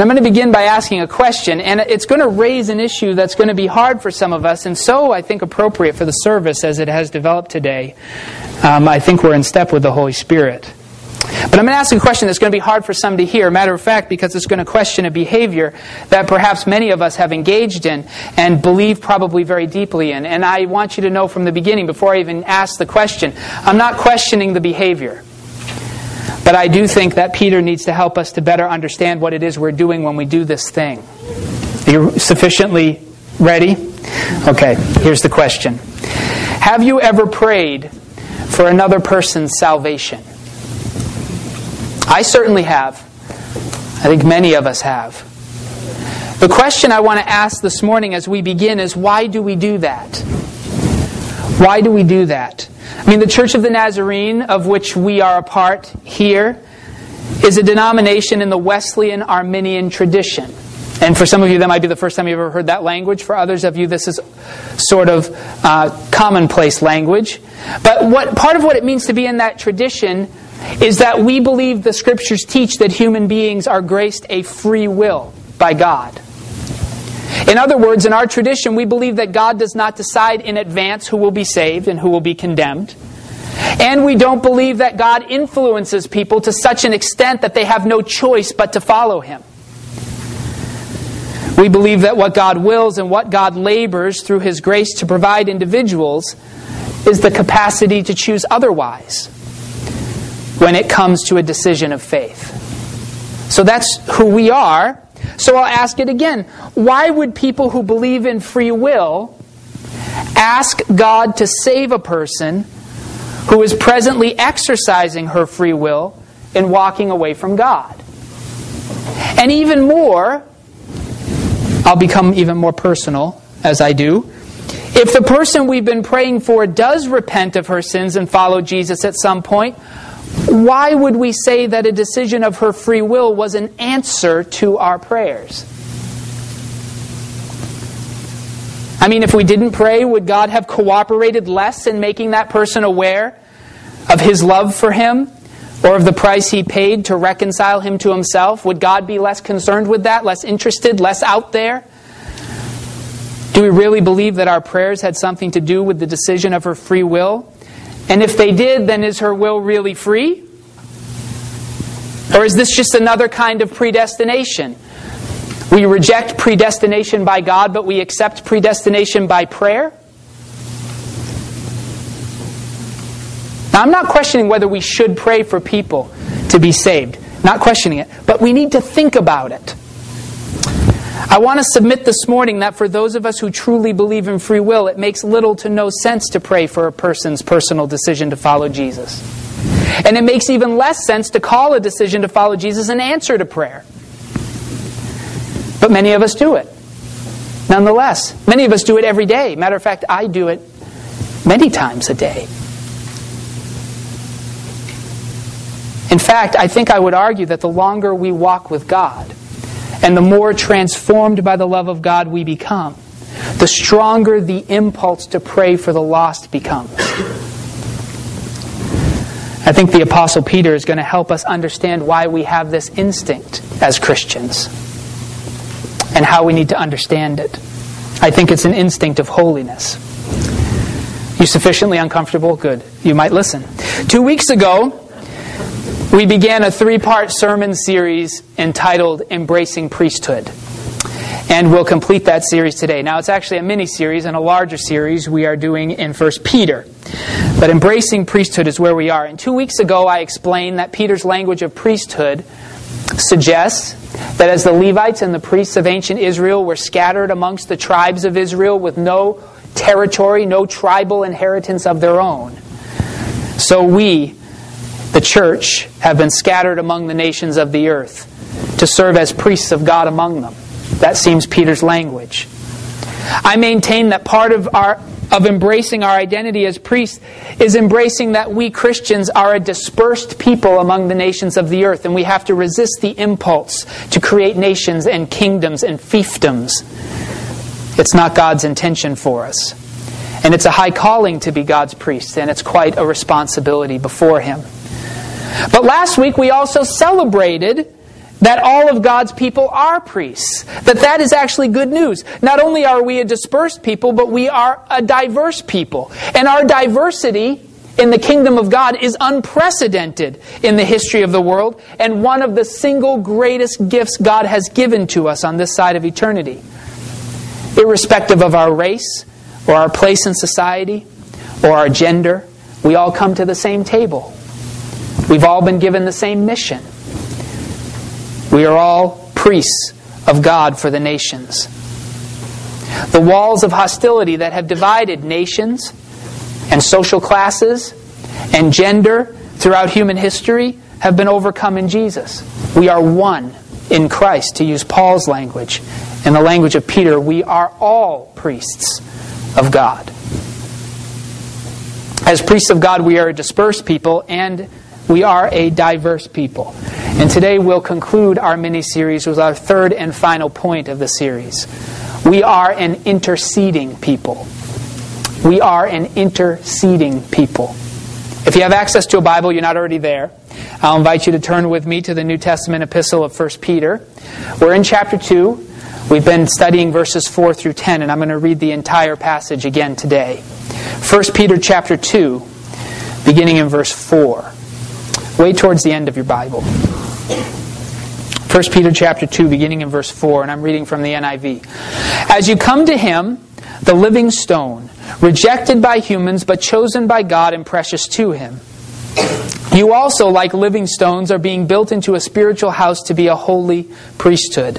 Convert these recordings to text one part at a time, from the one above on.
And I'm going to begin by asking a question, and it's going to raise an issue that's going to be hard for some of us, and so I think appropriate for the service as it has developed today. Um, I think we're in step with the Holy Spirit. But I'm going to ask a question that's going to be hard for some to hear. Matter of fact, because it's going to question a behavior that perhaps many of us have engaged in and believe probably very deeply in. And I want you to know from the beginning, before I even ask the question, I'm not questioning the behavior. But I do think that Peter needs to help us to better understand what it is we're doing when we do this thing. Are you sufficiently ready? Okay, here's the question Have you ever prayed for another person's salvation? I certainly have. I think many of us have. The question I want to ask this morning as we begin is why do we do that? Why do we do that? I mean, the Church of the Nazarene, of which we are a part here, is a denomination in the Wesleyan Arminian tradition. And for some of you, that might be the first time you've ever heard that language. For others of you, this is sort of uh, commonplace language. But what part of what it means to be in that tradition is that we believe the Scriptures teach that human beings are graced a free will by God. In other words, in our tradition, we believe that God does not decide in advance who will be saved and who will be condemned. And we don't believe that God influences people to such an extent that they have no choice but to follow Him. We believe that what God wills and what God labors through His grace to provide individuals is the capacity to choose otherwise when it comes to a decision of faith. So that's who we are. So I'll ask it again. Why would people who believe in free will ask God to save a person who is presently exercising her free will and walking away from God? And even more, I'll become even more personal as I do. If the person we've been praying for does repent of her sins and follow Jesus at some point, why would we say that a decision of her free will was an answer to our prayers? I mean, if we didn't pray, would God have cooperated less in making that person aware of his love for him or of the price he paid to reconcile him to himself? Would God be less concerned with that, less interested, less out there? Do we really believe that our prayers had something to do with the decision of her free will? And if they did, then is her will really free? Or is this just another kind of predestination? We reject predestination by God, but we accept predestination by prayer? Now, I'm not questioning whether we should pray for people to be saved. Not questioning it. But we need to think about it. I want to submit this morning that for those of us who truly believe in free will, it makes little to no sense to pray for a person's personal decision to follow Jesus. And it makes even less sense to call a decision to follow Jesus an answer to prayer. But many of us do it. Nonetheless, many of us do it every day. Matter of fact, I do it many times a day. In fact, I think I would argue that the longer we walk with God, and the more transformed by the love of God we become, the stronger the impulse to pray for the lost becomes. I think the Apostle Peter is going to help us understand why we have this instinct as Christians and how we need to understand it. I think it's an instinct of holiness. You sufficiently uncomfortable? Good. You might listen. Two weeks ago, we began a three part sermon series entitled Embracing Priesthood. And we'll complete that series today. Now, it's actually a mini series and a larger series we are doing in 1 Peter. But embracing priesthood is where we are. And two weeks ago, I explained that Peter's language of priesthood suggests that as the Levites and the priests of ancient Israel were scattered amongst the tribes of Israel with no territory, no tribal inheritance of their own, so we, the church have been scattered among the nations of the earth to serve as priests of God among them. That seems Peter's language. I maintain that part of our of embracing our identity as priests is embracing that we Christians are a dispersed people among the nations of the earth, and we have to resist the impulse to create nations and kingdoms and fiefdoms. It's not God's intention for us. And it's a high calling to be God's priest, and it's quite a responsibility before Him. But last week we also celebrated that all of God's people are priests. That that is actually good news. Not only are we a dispersed people, but we are a diverse people. And our diversity in the kingdom of God is unprecedented in the history of the world and one of the single greatest gifts God has given to us on this side of eternity. Irrespective of our race or our place in society or our gender, we all come to the same table. We've all been given the same mission. We are all priests of God for the nations. The walls of hostility that have divided nations and social classes and gender throughout human history have been overcome in Jesus. We are one in Christ, to use Paul's language. In the language of Peter, we are all priests of God. As priests of God, we are a dispersed people and we are a diverse people. And today we'll conclude our mini series with our third and final point of the series. We are an interceding people. We are an interceding people. If you have access to a Bible, you're not already there. I'll invite you to turn with me to the New Testament epistle of 1 Peter. We're in chapter 2. We've been studying verses 4 through 10, and I'm going to read the entire passage again today. 1 Peter chapter 2, beginning in verse 4. Way towards the end of your Bible. 1 Peter chapter 2 beginning in verse 4 and I'm reading from the NIV. As you come to him, the living stone, rejected by humans but chosen by God and precious to him. You also, like living stones, are being built into a spiritual house to be a holy priesthood,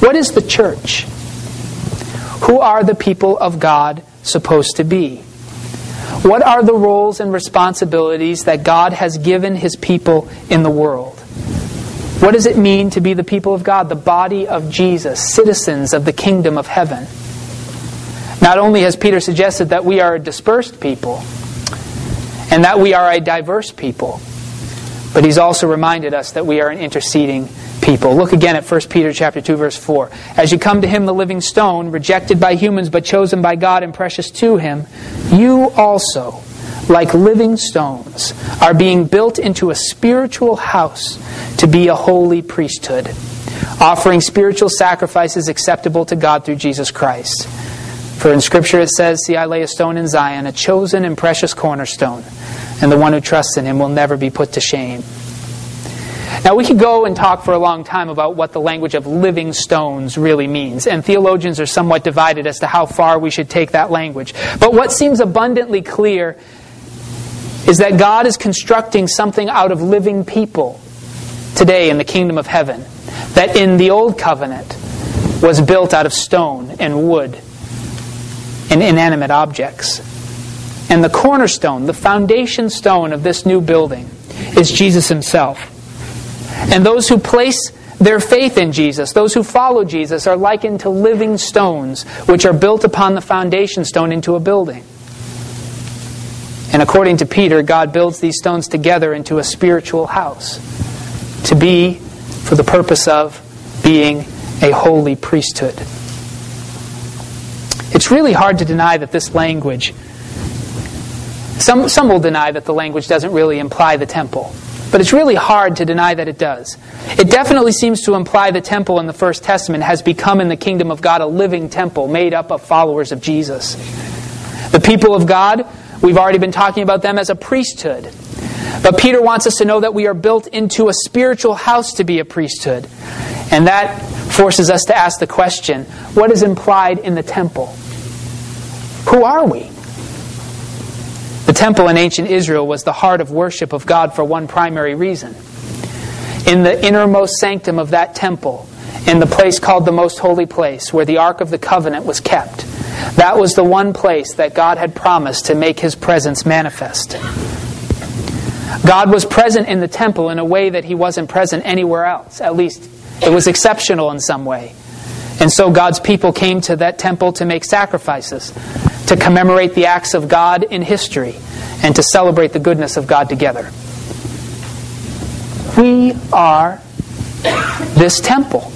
What is the church? Who are the people of God supposed to be? What are the roles and responsibilities that God has given his people in the world? What does it mean to be the people of God, the body of Jesus, citizens of the kingdom of heaven? Not only has Peter suggested that we are a dispersed people and that we are a diverse people, but he's also reminded us that we are an interceding people. Look again at 1 Peter chapter 2 verse 4. As you come to him the living stone, rejected by humans but chosen by God and precious to him, you also like living stones are being built into a spiritual house to be a holy priesthood, offering spiritual sacrifices acceptable to God through Jesus Christ. For in Scripture it says, See, I lay a stone in Zion, a chosen and precious cornerstone, and the one who trusts in him will never be put to shame. Now, we could go and talk for a long time about what the language of living stones really means, and theologians are somewhat divided as to how far we should take that language. But what seems abundantly clear is that God is constructing something out of living people today in the kingdom of heaven that in the old covenant was built out of stone and wood and inanimate objects. And the cornerstone, the foundation stone of this new building, is Jesus himself. And those who place their faith in Jesus, those who follow Jesus, are likened to living stones which are built upon the foundation stone into a building. And according to Peter, God builds these stones together into a spiritual house to be for the purpose of being a holy priesthood. It's really hard to deny that this language, some, some will deny that the language doesn't really imply the temple. But it's really hard to deny that it does. It definitely seems to imply the temple in the First Testament has become in the kingdom of God a living temple made up of followers of Jesus. The people of God, we've already been talking about them as a priesthood. But Peter wants us to know that we are built into a spiritual house to be a priesthood. And that forces us to ask the question what is implied in the temple? Who are we? The temple in ancient Israel was the heart of worship of God for one primary reason. In the innermost sanctum of that temple, in the place called the Most Holy Place, where the Ark of the Covenant was kept, that was the one place that God had promised to make his presence manifest. God was present in the temple in a way that he wasn't present anywhere else. At least it was exceptional in some way. And so God's people came to that temple to make sacrifices, to commemorate the acts of God in history, and to celebrate the goodness of God together. We are this temple.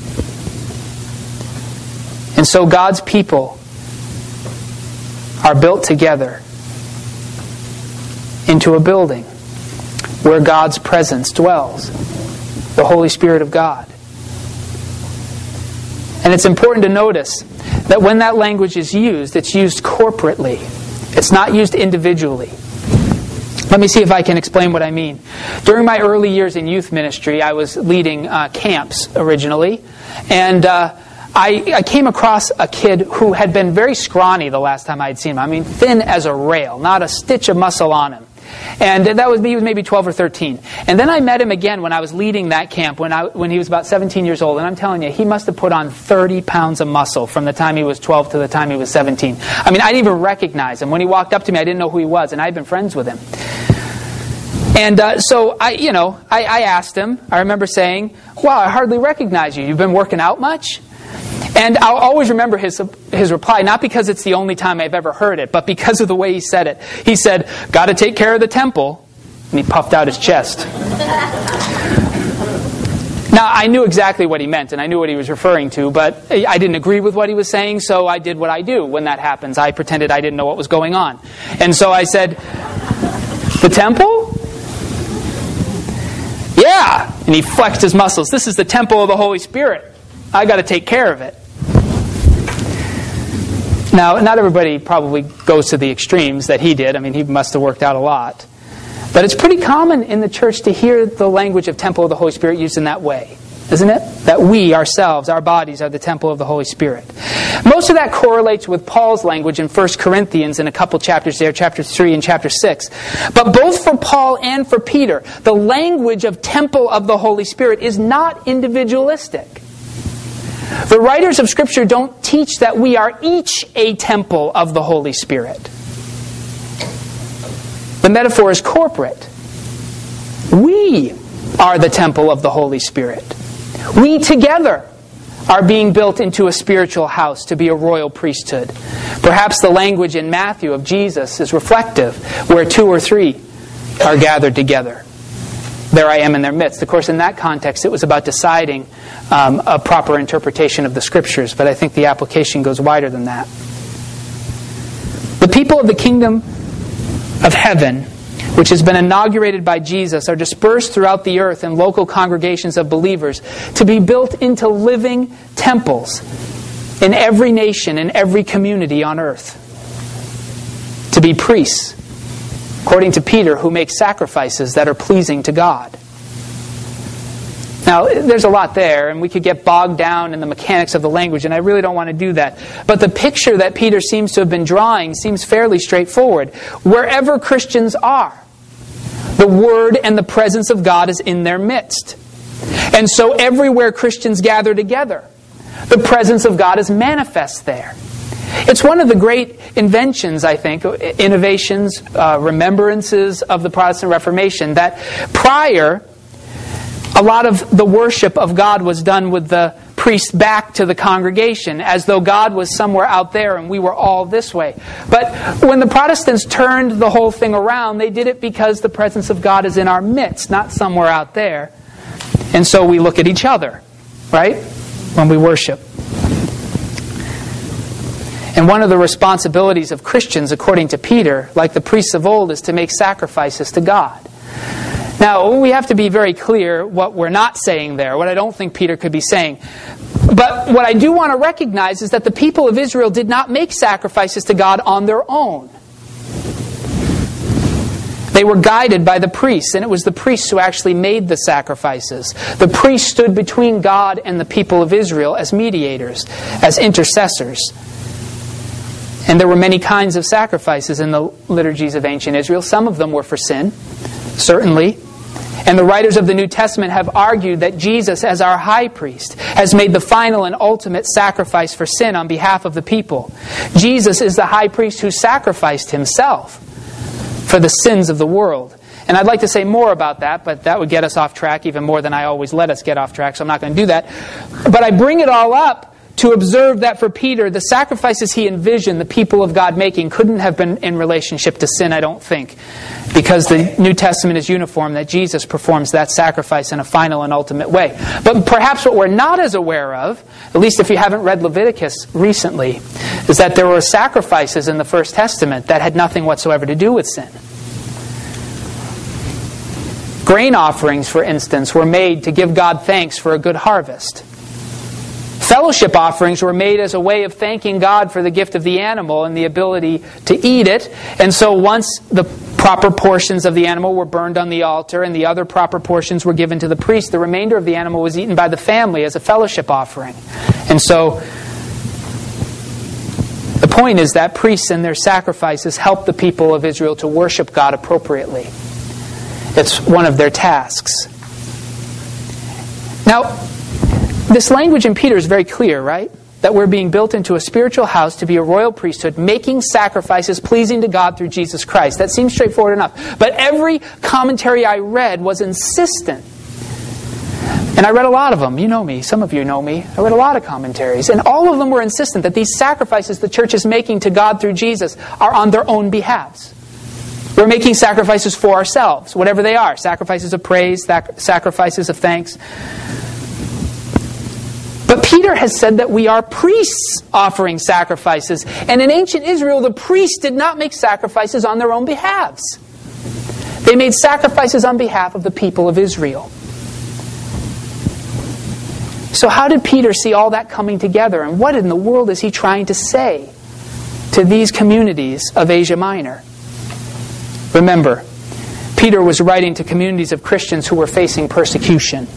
And so God's people are built together into a building where God's presence dwells, the Holy Spirit of God. And it's important to notice that when that language is used, it's used corporately. It's not used individually. Let me see if I can explain what I mean. During my early years in youth ministry, I was leading uh, camps originally, and uh, I, I, came across a kid who had been very scrawny the last time I had seen him. I mean, thin as a rail, not a stitch of muscle on him. And that was he was maybe 12 or 13. And then I met him again when I was leading that camp when, I, when he was about 17 years old. And I'm telling you, he must have put on 30 pounds of muscle from the time he was 12 to the time he was 17. I mean, I didn't even recognize him. When he walked up to me, I didn't know who he was, and I had been friends with him. And uh, so I, you know, I, I asked him. I remember saying, "Wow, I hardly recognize you. You've been working out much?" And I'll always remember his, his reply, not because it's the only time I've ever heard it, but because of the way he said it. He said, Got to take care of the temple. And he puffed out his chest. Now, I knew exactly what he meant, and I knew what he was referring to, but I didn't agree with what he was saying, so I did what I do when that happens. I pretended I didn't know what was going on. And so I said, The temple? Yeah! And he flexed his muscles. This is the temple of the Holy Spirit. I got to take care of it. Now, not everybody probably goes to the extremes that he did. I mean, he must have worked out a lot. But it's pretty common in the church to hear the language of temple of the Holy Spirit used in that way, isn't it? That we ourselves, our bodies, are the temple of the Holy Spirit. Most of that correlates with Paul's language in 1 Corinthians in a couple chapters there, chapter 3 and chapter 6. But both for Paul and for Peter, the language of temple of the Holy Spirit is not individualistic. The writers of Scripture don't teach that we are each a temple of the Holy Spirit. The metaphor is corporate. We are the temple of the Holy Spirit. We together are being built into a spiritual house to be a royal priesthood. Perhaps the language in Matthew of Jesus is reflective, where two or three are gathered together. There I am in their midst. Of course, in that context, it was about deciding um, a proper interpretation of the scriptures, but I think the application goes wider than that. The people of the kingdom of heaven, which has been inaugurated by Jesus, are dispersed throughout the earth in local congregations of believers to be built into living temples in every nation, in every community on earth. To be priests, according to Peter, who make sacrifices that are pleasing to God. Now, there's a lot there, and we could get bogged down in the mechanics of the language, and I really don't want to do that. But the picture that Peter seems to have been drawing seems fairly straightforward. Wherever Christians are, the Word and the presence of God is in their midst. And so, everywhere Christians gather together, the presence of God is manifest there. It's one of the great inventions, I think, innovations, uh, remembrances of the Protestant Reformation, that prior a lot of the worship of God was done with the priest back to the congregation, as though God was somewhere out there and we were all this way. But when the Protestants turned the whole thing around, they did it because the presence of God is in our midst, not somewhere out there. And so we look at each other, right? When we worship. And one of the responsibilities of Christians, according to Peter, like the priests of old, is to make sacrifices to God. Now, we have to be very clear what we're not saying there, what I don't think Peter could be saying. But what I do want to recognize is that the people of Israel did not make sacrifices to God on their own. They were guided by the priests, and it was the priests who actually made the sacrifices. The priests stood between God and the people of Israel as mediators, as intercessors. And there were many kinds of sacrifices in the liturgies of ancient Israel. Some of them were for sin, certainly. And the writers of the New Testament have argued that Jesus, as our high priest, has made the final and ultimate sacrifice for sin on behalf of the people. Jesus is the high priest who sacrificed himself for the sins of the world. And I'd like to say more about that, but that would get us off track even more than I always let us get off track, so I'm not going to do that. But I bring it all up to observe that for Peter, the sacrifices he envisioned the people of God making couldn't have been in relationship to sin, I don't think, because the New Testament is uniform that Jesus performs that sacrifice in a final and ultimate way. But perhaps what we're not as aware of, at least if you haven't read Leviticus recently, is that there were sacrifices in the First Testament that had nothing whatsoever to do with sin. Grain offerings, for instance, were made to give God thanks for a good harvest. Fellowship offerings were made as a way of thanking God for the gift of the animal and the ability to eat it. And so once the proper portions of the animal were burned on the altar and the other proper portions were given to the priest, the remainder of the animal was eaten by the family as a fellowship offering. And so the point is that priests and their sacrifices help the people of Israel to worship God appropriately. It's one of their tasks. Now, this language in Peter is very clear, right? That we're being built into a spiritual house to be a royal priesthood, making sacrifices pleasing to God through Jesus Christ. That seems straightforward enough. But every commentary I read was insistent. And I read a lot of them. You know me. Some of you know me. I read a lot of commentaries. And all of them were insistent that these sacrifices the church is making to God through Jesus are on their own behalves. We're making sacrifices for ourselves, whatever they are sacrifices of praise, sacrifices of thanks. But Peter has said that we are priests offering sacrifices. And in ancient Israel, the priests did not make sacrifices on their own behalves. They made sacrifices on behalf of the people of Israel. So, how did Peter see all that coming together? And what in the world is he trying to say to these communities of Asia Minor? Remember, Peter was writing to communities of Christians who were facing persecution.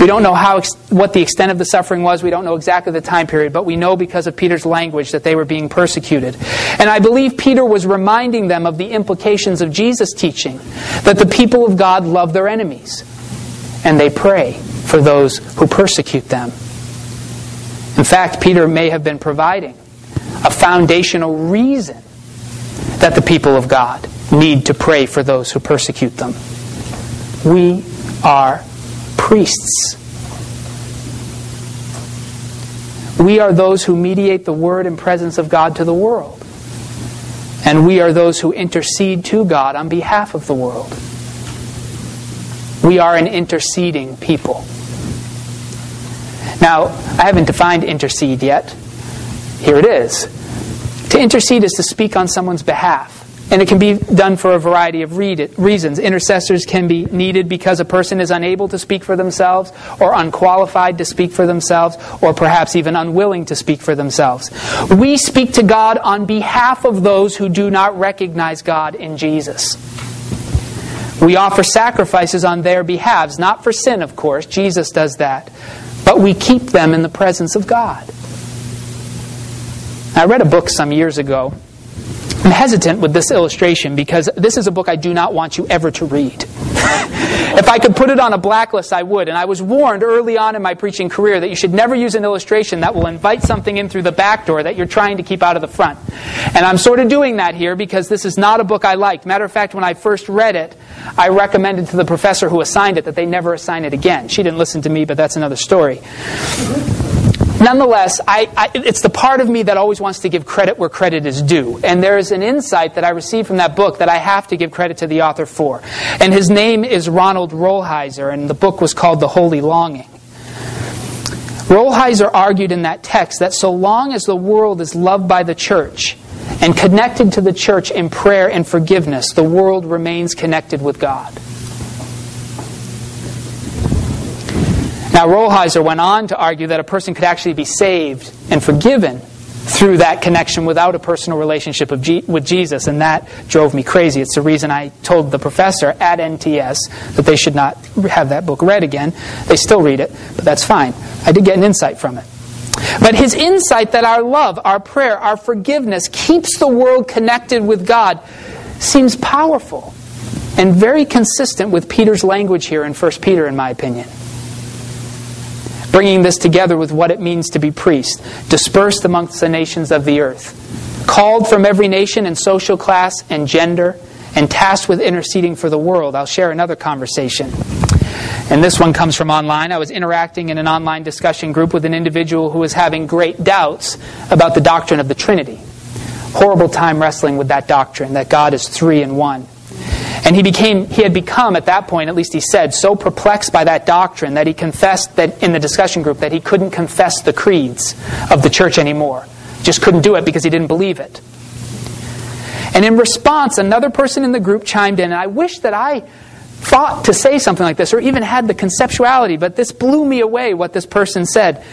We don't know how, what the extent of the suffering was. We don't know exactly the time period, but we know because of Peter's language that they were being persecuted. And I believe Peter was reminding them of the implications of Jesus' teaching that the people of God love their enemies and they pray for those who persecute them. In fact, Peter may have been providing a foundational reason that the people of God need to pray for those who persecute them. We are priests. We are those who mediate the word and presence of God to the world. And we are those who intercede to God on behalf of the world. We are an interceding people. Now, I haven't defined intercede yet. Here it is. To intercede is to speak on someone's behalf. And it can be done for a variety of reasons. Intercessors can be needed because a person is unable to speak for themselves, or unqualified to speak for themselves, or perhaps even unwilling to speak for themselves. We speak to God on behalf of those who do not recognize God in Jesus. We offer sacrifices on their behalves, not for sin, of course. Jesus does that. But we keep them in the presence of God. I read a book some years ago I'm hesitant with this illustration because this is a book I do not want you ever to read. if I could put it on a blacklist, I would. And I was warned early on in my preaching career that you should never use an illustration that will invite something in through the back door that you're trying to keep out of the front. And I'm sort of doing that here because this is not a book I liked. Matter of fact, when I first read it, I recommended to the professor who assigned it that they never assign it again. She didn't listen to me, but that's another story nonetheless, I, I, it's the part of me that always wants to give credit where credit is due. And there is an insight that I received from that book that I have to give credit to the author for. And his name is Ronald Rolheiser, and the book was called The Holy Longing. Rolheiser argued in that text that so long as the world is loved by the church and connected to the church in prayer and forgiveness, the world remains connected with God. Now, Rolheiser went on to argue that a person could actually be saved and forgiven through that connection without a personal relationship with Jesus, and that drove me crazy. It's the reason I told the professor at NTS that they should not have that book read again. They still read it, but that's fine. I did get an insight from it. But his insight that our love, our prayer, our forgiveness keeps the world connected with God seems powerful and very consistent with Peter's language here in 1 Peter, in my opinion. Bringing this together with what it means to be priest, dispersed amongst the nations of the earth, called from every nation and social class and gender, and tasked with interceding for the world. I'll share another conversation. And this one comes from online. I was interacting in an online discussion group with an individual who was having great doubts about the doctrine of the Trinity. Horrible time wrestling with that doctrine, that God is three in one. And he became he had become at that point, at least he said, so perplexed by that doctrine that he confessed that in the discussion group that he couldn't confess the creeds of the church anymore. Just couldn't do it because he didn't believe it. And in response, another person in the group chimed in, and I wish that I thought to say something like this or even had the conceptuality, but this blew me away what this person said.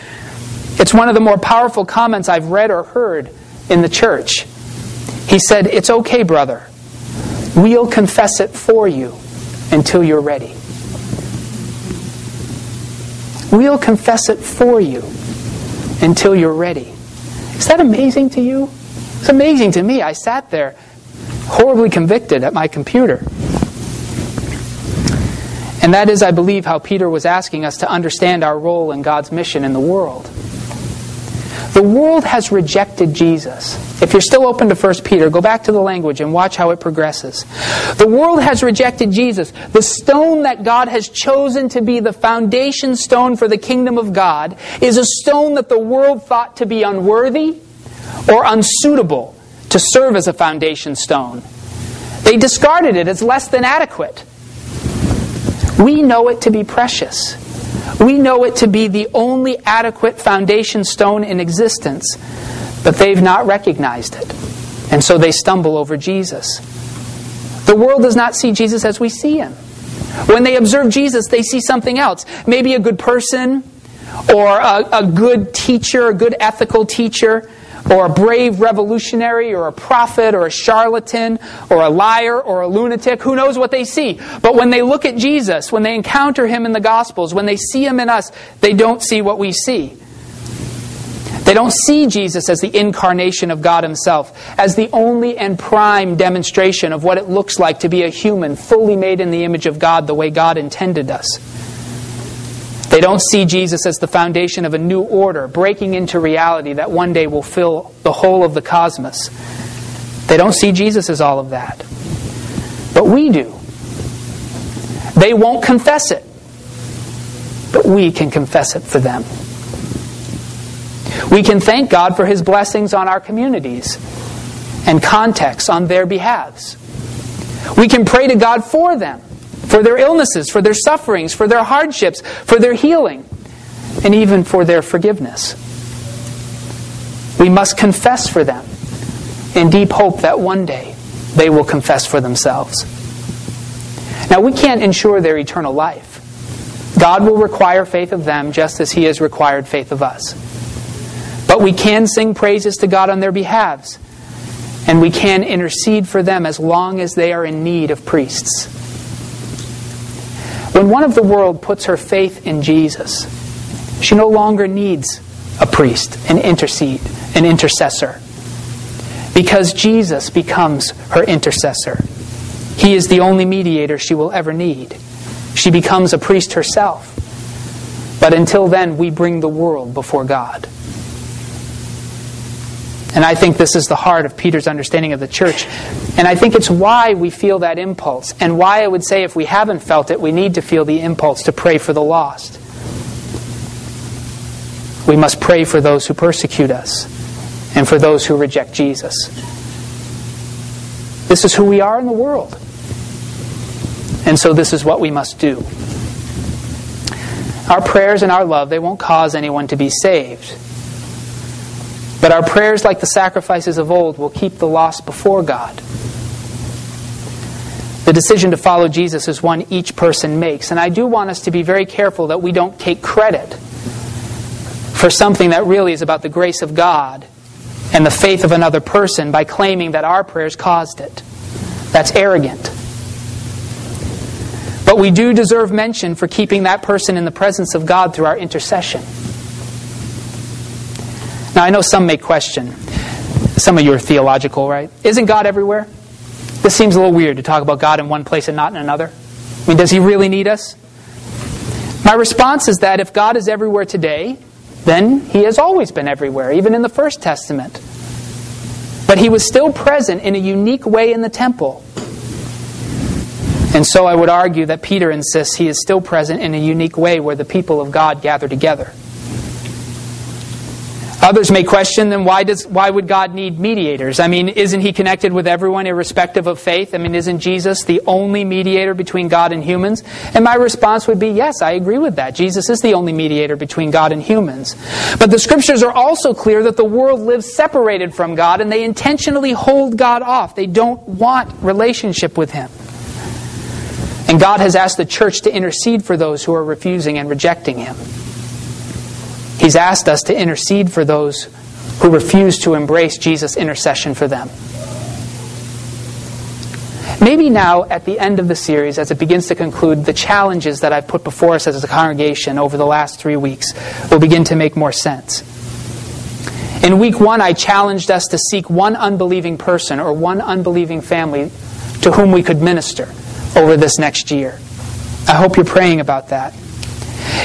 It's one of the more powerful comments I've read or heard in the church. He said, It's okay, brother. We'll confess it for you until you're ready. We'll confess it for you until you're ready. Is that amazing to you? It's amazing to me. I sat there horribly convicted at my computer. And that is, I believe, how Peter was asking us to understand our role in God's mission in the world. The world has rejected Jesus. If you're still open to 1 Peter, go back to the language and watch how it progresses. The world has rejected Jesus. The stone that God has chosen to be the foundation stone for the kingdom of God is a stone that the world thought to be unworthy or unsuitable to serve as a foundation stone. They discarded it as less than adequate. We know it to be precious. We know it to be the only adequate foundation stone in existence, but they've not recognized it. And so they stumble over Jesus. The world does not see Jesus as we see him. When they observe Jesus, they see something else. Maybe a good person, or a, a good teacher, a good ethical teacher, or a brave revolutionary or a prophet or a charlatan or a liar or a lunatic. Who knows what they see? But when they look at Jesus, when they encounter him in the Gospels, when they see him in us, they don't see what we see. They don't see Jesus as the incarnation of God Himself, as the only and prime demonstration of what it looks like to be a human, fully made in the image of God the way God intended us. They don't see Jesus as the foundation of a new order, breaking into reality that one day will fill the whole of the cosmos. They don't see Jesus as all of that. But we do. They won't confess it. But we can confess it for them. We can thank God for His blessings on our communities and contexts on their behalves. We can pray to God for them for their illnesses, for their sufferings, for their hardships, for their healing, and even for their forgiveness. We must confess for them in deep hope that one day they will confess for themselves. Now, we can't ensure their eternal life. God will require faith of them just as He has required faith of us. But we can sing praises to God on their behalves, and we can intercede for them as long as they are in need of priests. When one of the world puts her faith in Jesus, she no longer needs a priest, an intercede, an intercessor. Because Jesus becomes her intercessor. He is the only mediator she will ever need. She becomes a priest herself. But until then, we bring the world before God. And I think this is the heart of Peter's understanding of the church. And I think it's why we feel that impulse, and why I would say if we haven't felt it, we need to feel the impulse to pray for the lost. We must pray for those who persecute us and for those who reject Jesus. This is who we are in the world. And so this is what we must do. Our prayers and our love, they won't cause anyone to be saved. But our prayers, like the sacrifices of old, will keep the lost before God. The decision to follow Jesus is one each person makes. And I do want us to be very careful that we don't take credit for something that really is about the grace of God and the faith of another person by claiming that our prayers caused it. That's arrogant. But we do deserve mention for keeping that person in the presence of God through our intercession. Now, I know some may question. Some of you are theological, right? Isn't God everywhere? This seems a little weird to talk about God in one place and not in another. I mean, does He really need us? My response is that if God is everywhere today, then He has always been everywhere, even in the First Testament. But He was still present in a unique way in the temple. And so I would argue that Peter insists He is still present in a unique way where the people of God gather together. Others may question then why does why would God need mediators? I mean, isn't he connected with everyone irrespective of faith? I mean, isn't Jesus the only mediator between God and humans? And my response would be yes, I agree with that. Jesus is the only mediator between God and humans. But the scriptures are also clear that the world lives separated from God and they intentionally hold God off. They don't want relationship with him. And God has asked the church to intercede for those who are refusing and rejecting him. He's asked us to intercede for those who refuse to embrace Jesus' intercession for them. Maybe now, at the end of the series, as it begins to conclude, the challenges that I've put before us as a congregation over the last three weeks will begin to make more sense. In week one, I challenged us to seek one unbelieving person or one unbelieving family to whom we could minister over this next year. I hope you're praying about that.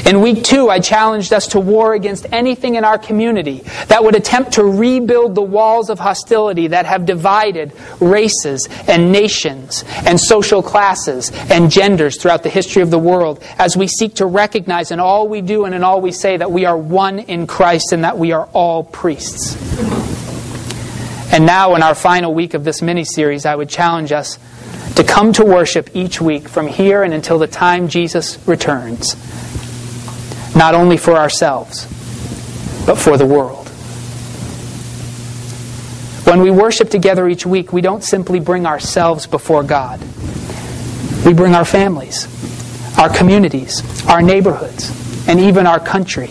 In week two, I challenged us to war against anything in our community that would attempt to rebuild the walls of hostility that have divided races and nations and social classes and genders throughout the history of the world as we seek to recognize in all we do and in all we say that we are one in Christ and that we are all priests. And now, in our final week of this mini series, I would challenge us to come to worship each week from here and until the time Jesus returns not only for ourselves, but for the world. When we worship together each week, we don't simply bring ourselves before God. We bring our families, our communities, our neighborhoods, and even our country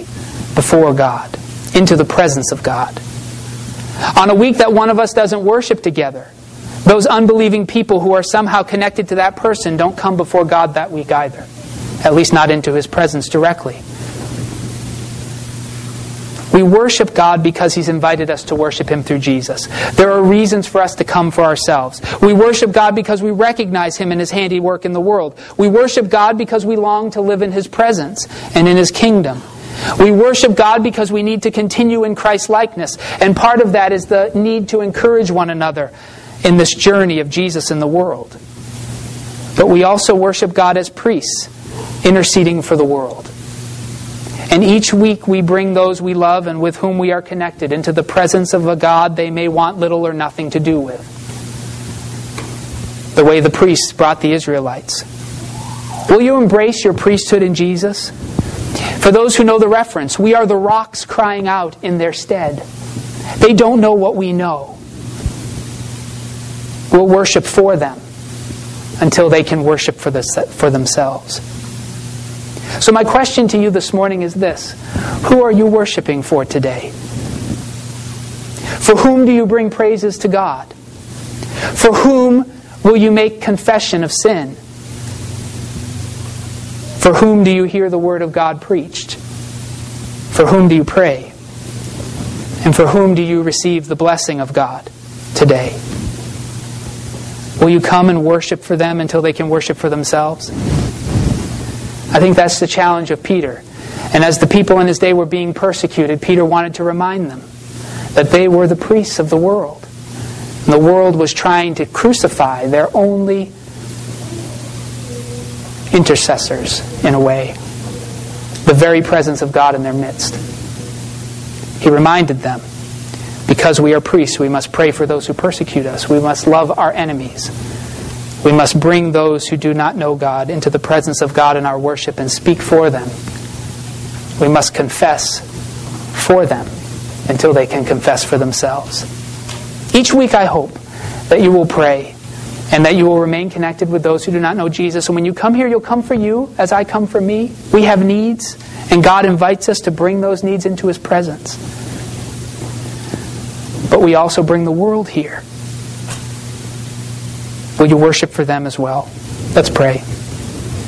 before God, into the presence of God. On a week that one of us doesn't worship together, those unbelieving people who are somehow connected to that person don't come before God that week either, at least not into his presence directly. We worship God because He's invited us to worship Him through Jesus. There are reasons for us to come for ourselves. We worship God because we recognize Him and His handiwork in the world. We worship God because we long to live in His presence and in His kingdom. We worship God because we need to continue in Christ's likeness. And part of that is the need to encourage one another in this journey of Jesus in the world. But we also worship God as priests, interceding for the world. And each week we bring those we love and with whom we are connected into the presence of a God they may want little or nothing to do with. The way the priests brought the Israelites. Will you embrace your priesthood in Jesus? For those who know the reference, we are the rocks crying out in their stead. They don't know what we know. We'll worship for them until they can worship for, the, for themselves. So, my question to you this morning is this Who are you worshiping for today? For whom do you bring praises to God? For whom will you make confession of sin? For whom do you hear the word of God preached? For whom do you pray? And for whom do you receive the blessing of God today? Will you come and worship for them until they can worship for themselves? I think that's the challenge of Peter. And as the people in his day were being persecuted, Peter wanted to remind them that they were the priests of the world. And the world was trying to crucify their only intercessors, in a way, the very presence of God in their midst. He reminded them because we are priests, we must pray for those who persecute us, we must love our enemies. We must bring those who do not know God into the presence of God in our worship and speak for them. We must confess for them until they can confess for themselves. Each week, I hope that you will pray and that you will remain connected with those who do not know Jesus. And when you come here, you'll come for you as I come for me. We have needs, and God invites us to bring those needs into His presence. but we also bring the world here. Will you worship for them as well? Let's pray.